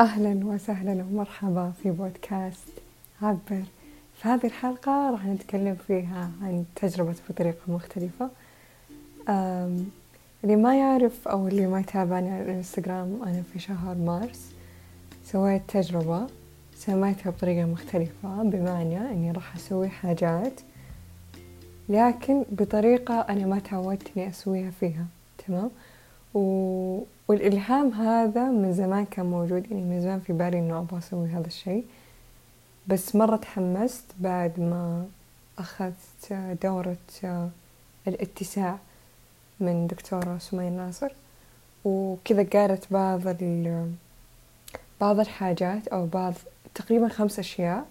أهلا وسهلا ومرحبا في بودكاست عبر. في هذه الحلقة راح نتكلم فيها عن تجربة بطريقة مختلفة. اللي ما يعرف أو اللي ما يتابعني على الإنستغرام أنا في شهر مارس سويت تجربة سميتها بطريقة مختلفة بمعنى أني راح أسوي حاجات لكن بطريقة أنا ما تعودت إني أسويها فيها تمام؟ و... والإلهام هذا من زمان كان موجود يعني من زمان في بالي إنه أبغى أسوي هذا الشيء. بس مرة تحمست بعد ما أخذت دورة الاتساع من دكتورة سمية ناصر. وكذا قالت بعض ال... بعض الحاجات أو بعض تقريبا خمس أشياء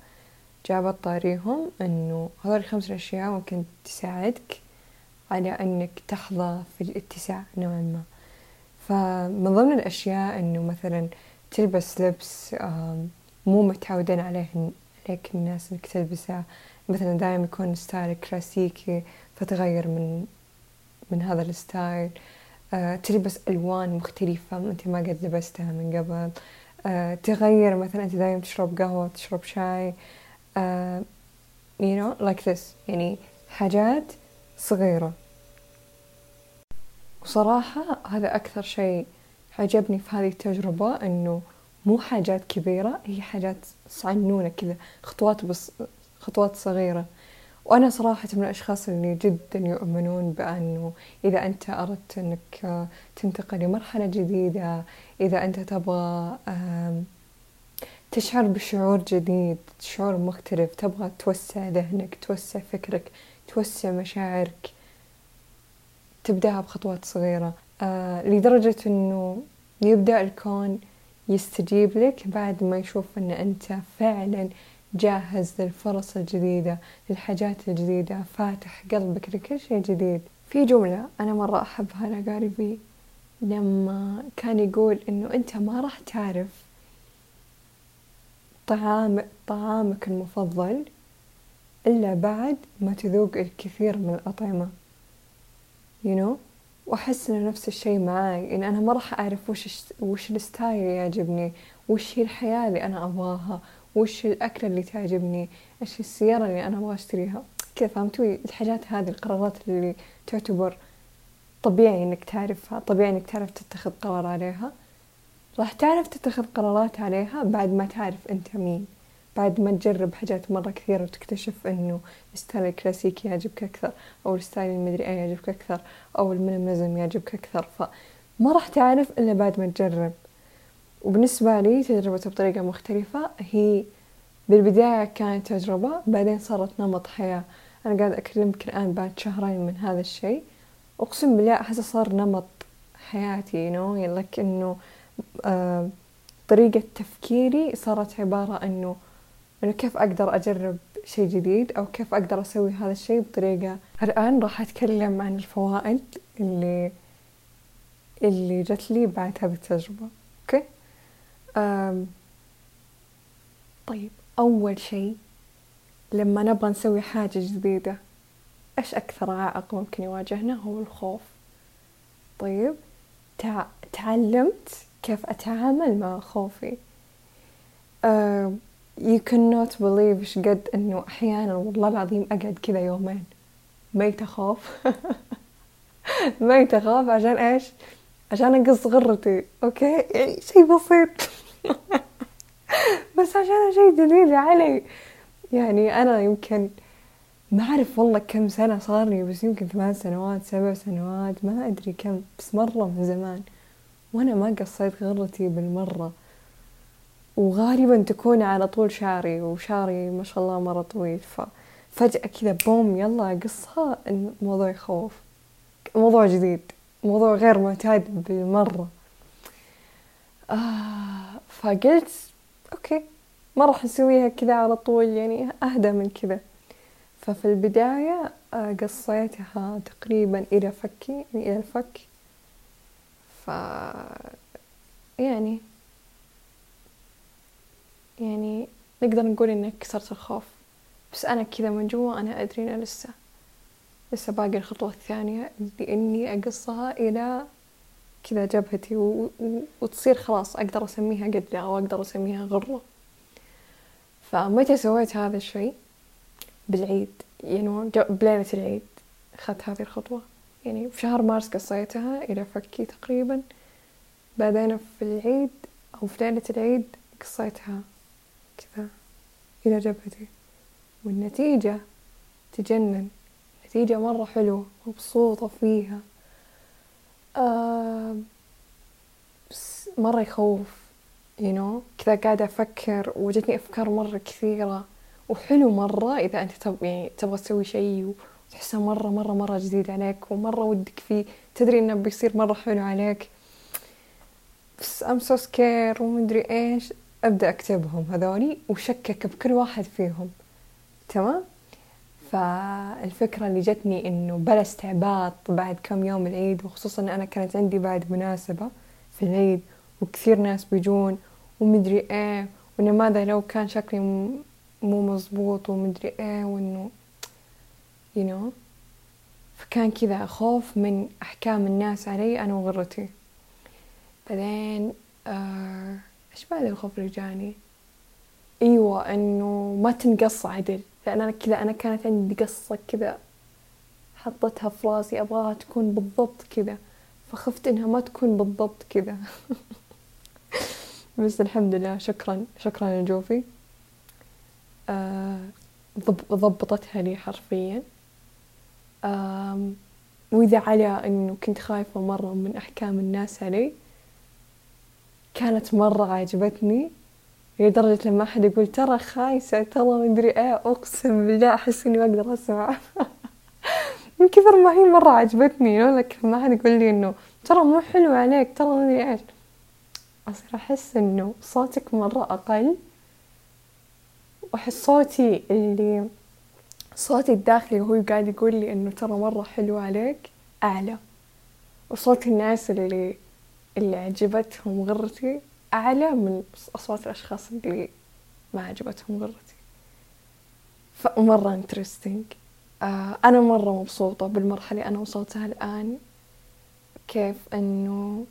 جابت طاريهم أنه هذول الخمس أشياء ممكن تساعدك على أنك تحط في الاتساع نوعا ما. فمن ضمن الأشياء أنه مثلا تلبس لبس مو متعودين عليه عليك الناس أنك تلبسه. مثلا دائما يكون ستايل كلاسيكي فتغير من من هذا الستايل. آه، تلبس ألوان مختلفة أنت ما قد لبستها من قبل. آه، تغير مثلا أنت دائما تشرب قهوة تشرب شاي. uh, you know like this. يعني حاجات صغيرة. وصراحة هذا أكثر شيء عجبني في هذه التجربة إنه مو حاجات كبيرة هي حاجات صعنونة كذا خطوات بس خطوات صغيرة. وأنا صراحة من الأشخاص اللي جدا يؤمنون بأنه إذا أنت أردت أنك تنتقل لمرحلة جديدة إذا أنت تبغى تشعر بشعور جديد شعور مختلف تبغى توسع ذهنك توسع فكرك توسع مشاعرك تبدأها بخطوات صغيرة. آه لدرجة أنه يبدأ الكون يستجيب لك بعد ما يشوف أن أنت فعلا جاهز للفرص الجديدة للحاجات الجديدة فاتح قلبك لكل شيء جديد. في جملة أنا مرة أحبها لقاربي لما كان يقول إنه أنت ما راح تعرف طعام طعامك المفضل إلا بعد ما تذوق الكثير من الأطعمة. You know? وأحس إنه نفس الشي معاي إن أنا ما راح أعرف وش وش الستايل يعجبني وش هي الحياة اللي أنا أبغاها وش الأكلة اللي تعجبني إيش السيارة اللي أنا أبغى أشتريها. كذا فهمتوا؟ الحاجات هذه القرارات اللي تعتبر طبيعي إنك تعرفها طبيعي إنك تعرف تتخذ قرار عليها. راح تعرف تتخذ قرارات عليها بعد ما تعرف أنت مين. بعد ما تجرب حاجات مرة كثيرة وتكتشف إنه الستايل الكلاسيكي يعجبك أكثر أو الستايل المدري إيش يعجبك أكثر أو ال minimalism يعجبك أكثر فما راح تعرف إلا بعد ما تجرب. وبالنسبة لي تجربته بطريقة مختلفة هي بالبداية كانت تجربة بعدين صارت نمط حياة. أنا قاعد أكلمك الآن بعد شهرين من هذا الشيء أقسم بالله أحس صار نمط حياتي يعني لك إنه آه، طريقة تفكيري صارت عبارة إنه إنه كيف أقدر أجرب شيء جديد أو كيف أقدر أسوي هذا الشيء بطريقة. الآن راح أتكلم عن الفوائد اللي اللي جت لي بعد هذه التجربة. أوكي؟ أم طيب أول شيء لما نبغى نسوي حاجة جديدة إيش أكثر عائق ممكن يواجهنا؟ هو الخوف. طيب تع... تعلمت كيف أتعامل مع خوفي. You cannot believe إيش قد إنه أحيانا والله العظيم أقعد كذا يومين. ميت أخاف ميت أخاف عشان إيش؟ عشان أقص غرتي. أوكي؟ يعني شي بسيط. بس عشان شي جديد علي يعني أنا يمكن ما أعرف والله كم سنة صار لي بس يمكن ثمان سنوات سبع سنوات ما أدري كم بس مرة من زمان. وأنا ما قصيت غرتي بالمرة. وغالبا تكون على طول شعري وشعري ما شاء الله مرة طويل. ففجأة كذا بوم يلا أقصها الموضوع يخوف. موضوع جديد. موضوع غير معتاد بالمرة. آه فقلت أوكي ما راح نسويها كذا على طول يعني أهدى من كذا. ففي البداية آه، قصيتها تقريبا إلى فكي يعني إلى الفك. ف يعني يعني نقدر نقول إنك كسرت الخوف. بس أنا كذا من جوا أنا أدري إنه لسه لسه باقي الخطوة الثانية اللي إني أقصها إلى كذا جبهتي و... و... وتصير خلاص أقدر أسميها قدة أو أقدر أسميها غرة. فمتى سويت هذا الشيء؟ بالعيد يعني بليلة العيد أخذت هذه الخطوة. يعني في شهر مارس قصيتها إلى فكي تقريبا. بعدين في العيد أو في ليلة العيد قصيتها. كذا إلى جبهتي. والنتيجة تجنن. نتيجة مرة حلوة مبسوطة فيها. آه بس مرة يخوف you know. كذا قاعدة أفكر وجتني أفكار مرة كثيرة. وحلو مرة إذا أنت تب يعني تبغى تسوي شيء وتحسه مرة مرة مرة جديد عليك ومرة ودك فيه. تدري إنه بيصير مرة حلو عليك. بس I'm so scared ومدري إيش. أبدأ أكتبهم هذولي وشكك بكل واحد فيهم. تمام؟ فالفكرة اللي جتني إنه بلا استعباط بعد كم يوم العيد وخصوصا أنا كانت عندي بعد مناسبة في العيد وكثير ناس بيجون ومدري إيه وإنه ماذا لو كان شكلي مو مزبوط ومدري إيه وإنه you know. فكان كذا خوف من أحكام الناس علي أنا وغرتي. بعدين آه إيش بعد الخوف اللي جاني أيوة إنه ما تنقص عدل. لأن أنا كذا أنا كانت عندي قصة كذا حطتها في راسي أبغاها تكون بالضبط كذا. فخفت إنها ما تكون بالضبط كذا. بس الحمد لله شكرا شكرا يا جوفي. آه ضبطتها لي حرفيا. وإذا على إنه كنت خايفة مرة من أحكام الناس علي كانت مرة عجبتني لدرجة لما أحد يقول ترى خايسة ترى مدري إيه أقسم بالله أحس إني ما أقدر أسمع. من كثر ما هي مرة عجبتني لك لما أحد يقول لي إنه ترى مو حلو عليك ترى مدري إيش. أصير أحس إنه صوتك مرة أقل وأحس صوتي اللي صوتي الداخلي وهو قاعد يقول لي إنه ترى مرة حلو عليك أعلى. وصوت الناس اللي اللي عجبتهم غرتي أعلى من أصوات الأشخاص اللي ما عجبتهم غرتي. فمرة انترستنج آه أنا مرة مبسوطة بالمرحلة أنا وصلتها الآن. كيف إنه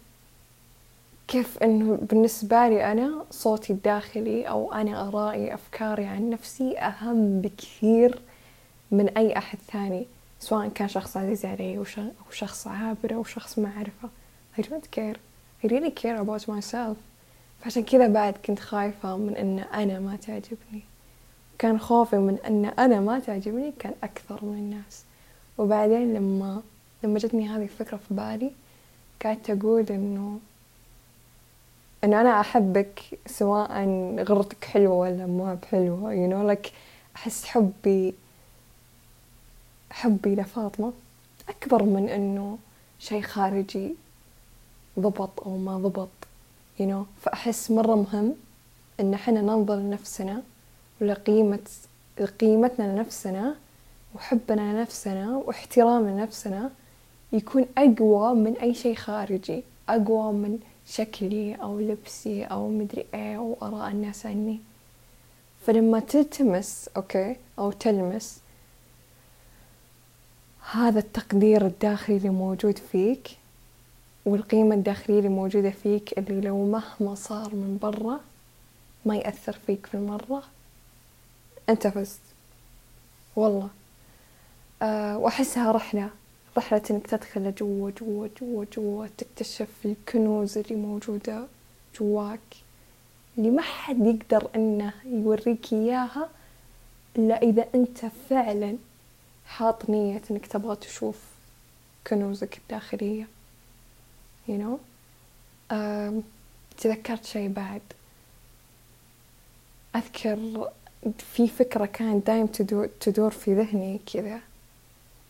كيف إنه بالنسبة لي أنا صوتي الداخلي أو أنا آرائي أفكاري عن نفسي أهم بكثير من أي أحد ثاني سواء كان شخص عزيز علي أو شخص عابر أو شخص ما أعرفه. I don't care. I really care about myself. فعشان كذا بعد كنت خايفة من أن أنا ما تعجبني. كان خوفي من أن أنا ما تعجبني كان أكثر من الناس. وبعدين لما لما جتني هذه الفكرة في بالي قعدت أقول إنه إنه أنا أحبك سواء غرتك حلوة ولا ما بحلوة. You know like أحس حبي حبي لفاطمة أكبر من إنه شيء خارجي. ضبط أو ما ضبط you know. فأحس مرة مهم إن إحنا ننظر لنفسنا ولقيمة قيمتنا لنفسنا وحبنا لنفسنا واحترام لنفسنا يكون أقوى من أي شيء خارجي أقوى من شكلي أو لبسي أو مدري إيه أو آراء الناس عني. فلما تلتمس أوكي أو تلمس هذا التقدير الداخلي اللي موجود فيك والقيمة الداخلية اللي موجودة فيك اللي لو مهما صار من برا ما يأثر فيك في المرة. أنت فزت. والله. أه وأحسها رحلة. رحلة إنك تدخل جوا جوا جوا جوا تكتشف الكنوز اللي موجودة جواك اللي ما حد يقدر إنه يوريك إياها إلا إذا أنت فعلا حاط نية إنك تبغى تشوف كنوزك الداخلية. You know? تذكرت شيء بعد. أذكر في فكرة كانت دايم تدور, تدور في ذهني كذا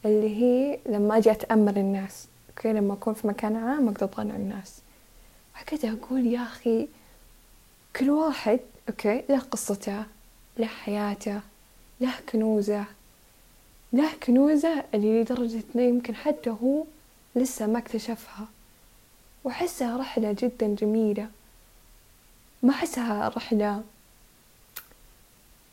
اللي هي لما أجي أتأمل الناس. okay لما أكون في مكان عام أقدر أطالع الناس. فكنت أقول يا أخي كل واحد okay له قصته له حياته له كنوزه له كنوزه اللي لدرجة إنه يمكن حتى هو لسه ما اكتشفها. وأحسها رحلة جدا جميلة. ما أحسها رحلة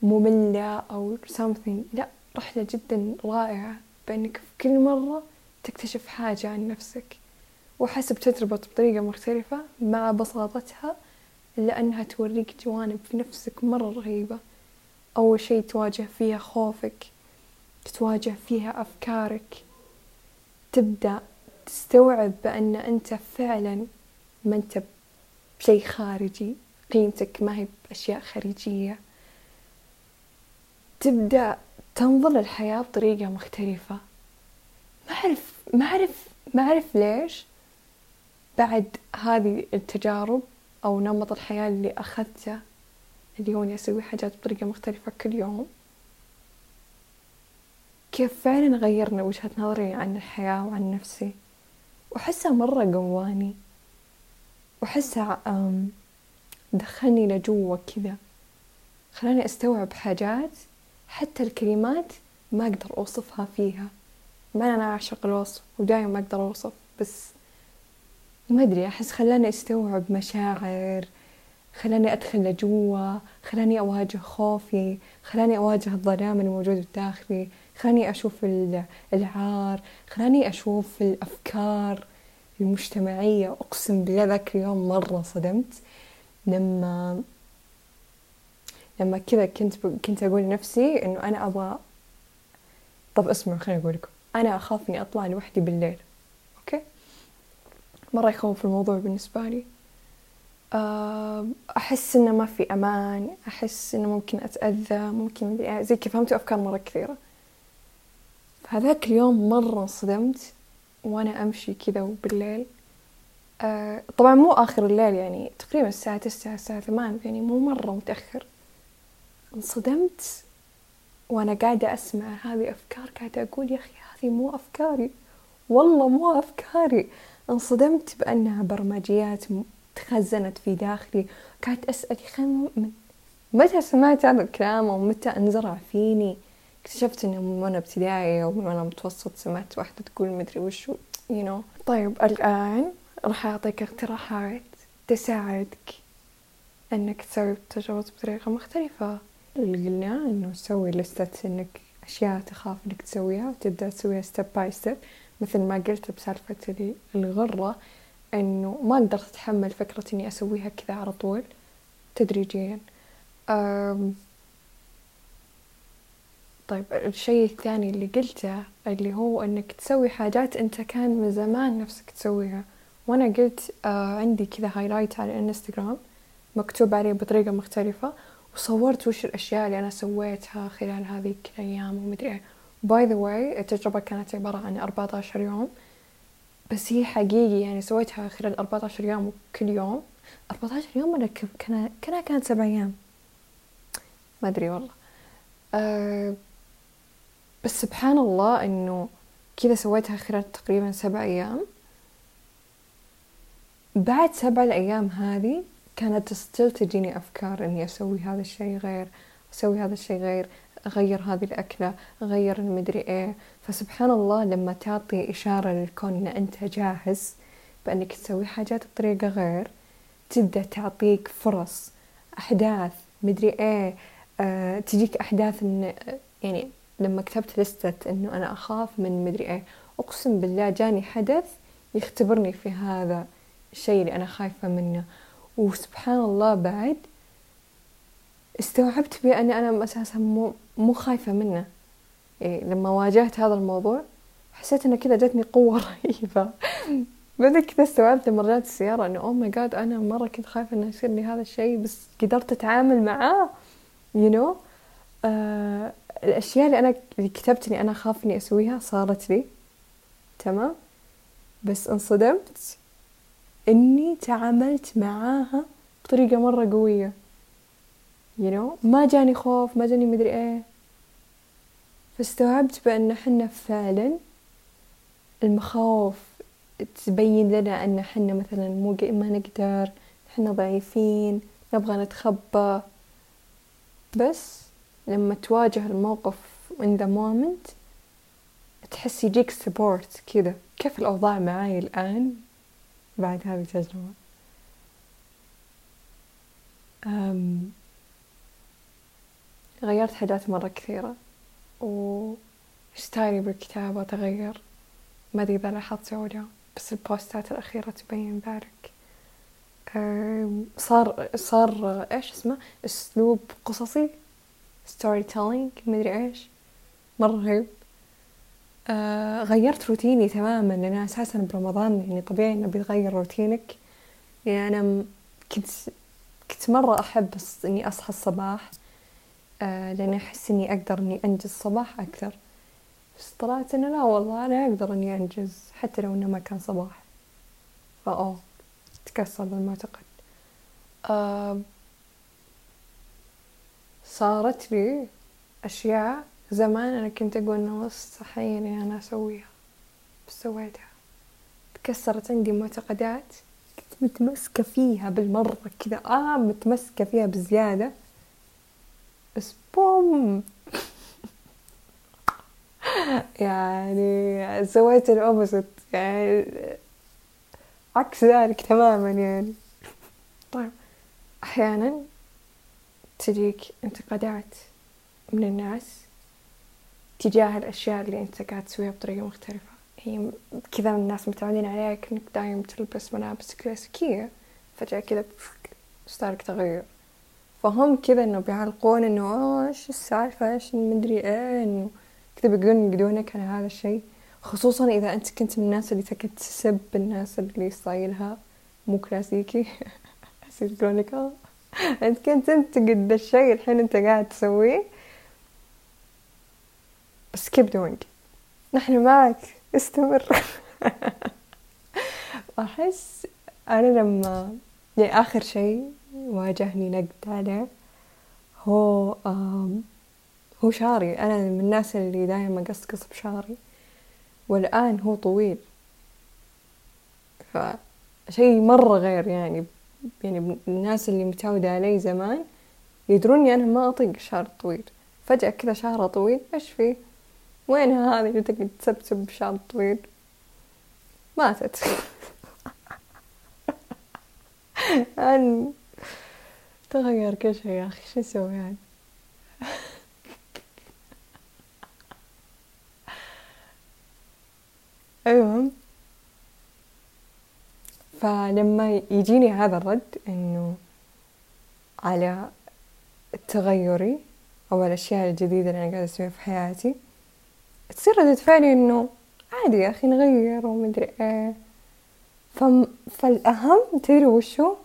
مملة أو something. لا رحلة جدا رائعة بأنك في كل مرة تكتشف حاجة عن نفسك. وأحس بترتبط بطريقة مختلفة مع بساطتها إلا أنها توريك جوانب في نفسك مرة رهيبة. أول شي تواجه فيها خوفك تتواجه فيها أفكارك. تبدأ تستوعب بأن أنت فعلا ما أنت بشي خارجي قيمتك ما هي بأشياء خارجية. تبدأ تنظر للحياة بطريقة مختلفة. ما أعرف ما أعرف ما أعرف ليش بعد هذه التجارب أو نمط الحياة اللي أخذته اللي هو أسوي حاجات بطريقة مختلفة كل يوم. كيف فعلا غيرنا وجهة نظري عن الحياة وعن نفسي؟ وأحسها مرة قواني. وأحسها دخلني لجوا كذا. خلاني أستوعب حاجات حتى الكلمات ما أقدر أوصفها فيها. مع أنا أعشق الوصف ودايما ما أقدر أوصف بس ما أدري أحس خلاني أستوعب مشاعر خلاني أدخل لجوا خلاني أواجه خوفي خلاني أواجه الظلام الموجود بداخلي خلاني أشوف العار خلاني أشوف الأفكار المجتمعية. أقسم بالله ذاك اليوم مرة صدمت. لما لما كذا كنت كنت أقول لنفسي إنه أنا أبغى طب اسمعوا خليني أقول لكم. أنا أخاف إني أطلع لوحدي بالليل. أوكي؟ مرة يخوف الموضوع بالنسبة لي. أحس إنه ما في أمان أحس إنه ممكن أتأذى ممكن زي كيف فهمتوا أفكار مرة كثيرة. هذاك اليوم مرة انصدمت وأنا أمشي كذا وبالليل. أه طبعا مو آخر الليل يعني تقريبا الساعة تسعة الساعة ثمان يعني مو مرة متأخر. انصدمت وأنا قاعدة أسمع هذه أفكار قاعدة أقول يا أخي هذه مو أفكاري. والله مو أفكاري. انصدمت بأنها برمجيات تخزنت في داخلي. قاعدة أسأل خل من متى سمعت هذا الكلام ومتى انزرع فيني؟ اكتشفت انه من وأنا ابتدائي أو من وأنا متوسط سمعت واحدة تقول مدري وشو you know. طيب الآن راح أعطيك اقتراحات تساعدك إنك تسوي التجربة بطريقة مختلفة. اللي قلناه إنه تسوي لستة إنك أشياء تخاف إنك تسويها وتبدأ تسويها step by step مثل ما قلت بسالفة الغرة إنه ما قدرت أتحمل فكرة إني أسويها كذا على طول تدريجيا. طيب الشيء الثاني اللي قلته اللي هو إنك تسوي حاجات أنت كان من زمان نفسك تسويها. وأنا قلت آه عندي كذا highlight على الانستغرام مكتوب عليه بطريقة مختلفة وصورت وش الأشياء اللي أنا سويتها خلال هذه الأيام ومدري إيه. by the way التجربة كانت عبارة عن 14 يوم بس هي حقيقي يعني سويتها خلال 14 يوم كل يوم. 14 يوم ولا كان كان كانت سبع أيام. ما أدري والله. أه بس سبحان الله إنه كذا سويتها خلال تقريبا سبع أيام. بعد سبع الأيام هذه كانت ستيل تجيني أفكار إني أسوي هذا الشيء غير أسوي هذا الشيء غير أغير هذه الأكلة أغير المدري إيه. فسبحان الله لما تعطي إشارة للكون إن أنت جاهز بأنك تسوي حاجات بطريقة غير تبدأ تعطيك فرص أحداث مدري إيه أه تجيك أحداث إن يعني لما كتبت لستة إنه أنا أخاف من مدري إيه أقسم بالله جاني حدث يختبرني في هذا الشيء اللي أنا خايفة منه. وسبحان الله بعد استوعبت بأني أنا أساسا مو, مو خايفة منه. يعني لما واجهت هذا الموضوع حسيت إنه كذا جتني قوة رهيبة. بعدين كذا استوعبت لما رجعت السيارة إنه oh my God أنا مرة كنت خايفة إنه يصير لي هذا الشيء بس قدرت أتعامل معاه you you know آه الأشياء اللي أنا اللي كتبت إني أنا أخاف إني أسويها صارت لي. تمام؟ بس انصدمت إني تعاملت معاها بطريقة مرة قوية. You know ما جاني خوف ما جاني مدري إيه. فاستوعبت بأن حنا فعلا المخاوف تبين لنا أن حنا مثلا مو ما نقدر حنا ضعيفين نبغى نتخبى. بس لما تواجه الموقف in the moment تحس يجيك سبورت كذا. كيف الأوضاع معاي الآن؟ بعد هذه التجربة. أم غيرت حاجات مرة كثيرة. و style ي بالكتابة تغير. ما أدري إذا لاحظتوا ولا بس ال posts الأخيرة تبين ذلك. صار صار إيش اسمه؟ أسلوب قصصي storytelling مدري إيش. مرة رهيب. آه غيرت روتيني تماما. لأن أساسا برمضان يعني طبيعي إنه بيتغير روتينك. يعني أنا كنت كنت مرة أحب إني أصحى الصباح. آه لأني أحس إني أقدر إني أنجز صباح أكثر. بس طلعت إنه لا والله أنا أقدر إني أنجز حتى لو إنه ما كان صباح. فأوه تكسر بالمعتقد. آه صارت لي أشياء زمان أنا كنت أقول إنه مستحيل إني أنا أسويها بس سويتها. تكسرت عندي معتقدات كنت متمسكة فيها بالمرة كذا آه متمسكة فيها بزيادة. بس بوم. يعني سويت الأوبوزيت يعني عكس ذلك تماما يعني. طيب أحيانا تجيك انتقادات من الناس تجاه الأشياء اللي أنت قاعد تسويها بطريقة مختلفة. هي كذا الناس متعودين عليك إنك دايم تلبس ملابس كلاسيكية فجأة كذا صارك تغير. فهم كذا إنه بيعلقون إنه إيش السالفة؟ إيش مدري إيه؟ إنه كذا بيقولون ينقدونك على هذا الشيء. خصوصا إذا أنت كنت من الناس اللي تسب الناس اللي ستايلها مو كلاسيكي. يقولون لك أنت كنت تنتقد الشيء الحين أنت قاعد تسويه بس keep doing. نحن معك. استمر. أحس أنا لما يعني آخر شيء واجهني نقد عليه هو هو شعري. أنا من الناس اللي دايما أقصقص بشعري. والآن هو طويل. فشيء مرة غير يعني. يعني الناس اللي متعودة علي زمان يدروني أنا ما أطيق الشعر الطويل فجأة كذا شعره طويل إيش فيه وينها هذه؟ اللي تقعد تسبسب بشعر طويل؟ ماتت. أن تغير كل شيء يا أخي شو أسوي يعني؟ المهم فلما يجيني هذا الرد إنه على تغيري أو الأشياء الجديدة اللي أنا قاعدة أسويها في حياتي تصير ردة فعلي إنه عادي يا أخي نغير ومدري إيه. فم... فالأهم تدري وشو؟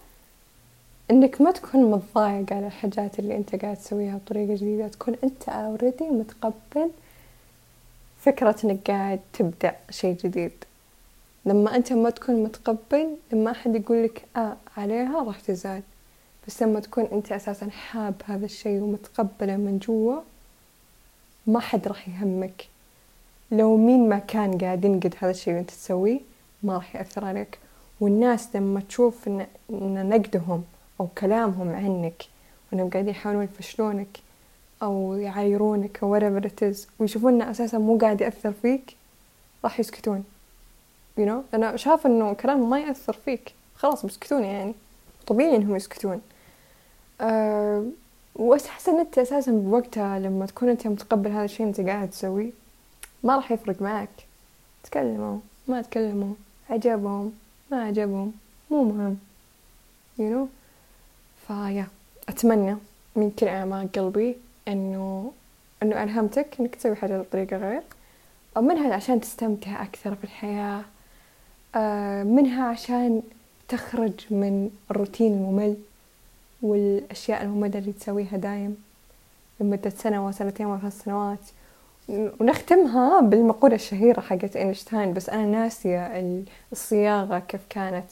إنك ما تكون متضايق على الحاجات اللي أنت قاعد تسويها بطريقة جديدة تكون أنت أوريدي متقبل فكرة إنك قاعد تبدأ شيء جديد. لما أنت ما تكون متقبل لما أحد يقول لك آه عليها راح تزعل. بس لما تكون أنت أساسا حاب هذا الشيء ومتقبلة من جوا ما حد راح يهمك. لو مين ما كان قاعد ينقد هذا الشيء وانت تسويه ما راح يأثر عليك. والناس لما تشوف إن, إن نقدهم أو كلامهم عنك وإنهم قاعدين يحاولون يفشلونك أو يعايرونك أو whatever it is ويشوفون إنه أساسا مو قاعد يأثر فيك راح يسكتون. You know? أنا شاف إنه كلامهم ما يأثر فيك. خلاص بيسكتون يعني. طبيعي إنهم يسكتون. أه وأحس إن أنت أساسا بوقتها لما تكون أنت متقبل هذا الشيء أنت قاعد تسويه ما راح يفرق معك. تكلموا. ما تكلموا. عجبهم. ما عجبهم. مو مهم. You know? فيا. أتمنى من كل أعماق قلبي إنه إنه ألهمتك إنك تسوي حاجة بطريقة غير. أو منها عشان تستمتع أكثر في الحياة. آه منها عشان تخرج من الروتين الممل والأشياء المملة اللي تسويها دايم لمدة سنة وسنتين وثلاث سنوات. ونختمها بالمقولة الشهيرة حقت إينشتاين بس أنا ناسية الصياغة كيف كانت.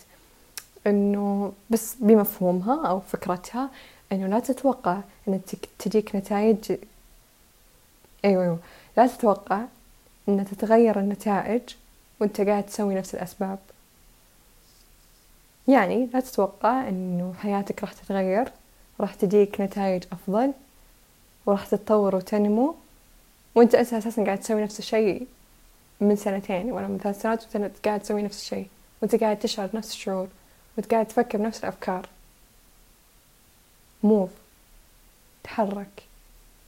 إنه بس بمفهومها أو فكرتها إنه لا تتوقع إن تجيك نتائج أيوة أيوة. لا تتوقع إن تتغير النتائج وأنت قاعد تسوي نفس الأسباب. يعني لا تتوقع إنه حياتك راح تتغير وراح تجيك نتائج أفضل وراح تتطور وتنمو وأنت أنت أساسا قاعد تسوي نفس الشيء من سنتين ولا من ثلاث سنوات وانت قاعد تسوي نفس الشيء وأنت قاعد تشعر نفس الشعور وأنت قاعد تفكر بنفس الأفكار. موف تحرك.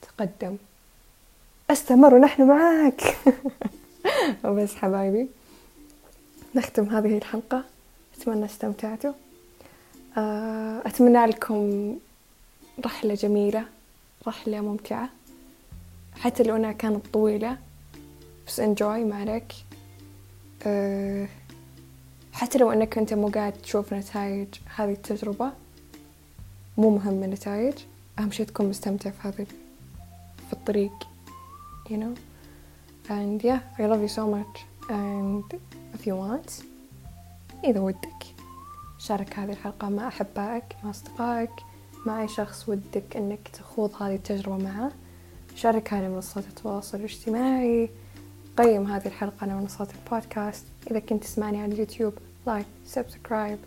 تقدم. أستمر ونحن معاك. وبس حبايبي. نختم هذه الحلقة. أتمنى استمتعتوا. آه، أتمنى لكم رحلة جميلة رحلة ممتعة. حتى لو أنها كانت طويلة بس انجوي ما عليك حتى لو إنك أنت مو قاعد تشوف نتائج هذه التجربة مو مهم النتائج. أهم شي تكون مستمتع في هذه في الطريق you know. And yeah I love you so much. And if you want. إذا ودك. شارك هذه الحلقة مع أحبائك مع أصدقائك. مع أي شخص ودك أنك تخوض هذه التجربة معه. شاركها على منصات التواصل الاجتماعي. قيم هذه الحلقة على منصات البودكاست. إذا كنت تسمعني على اليوتيوب like subscribe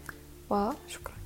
وشكرا.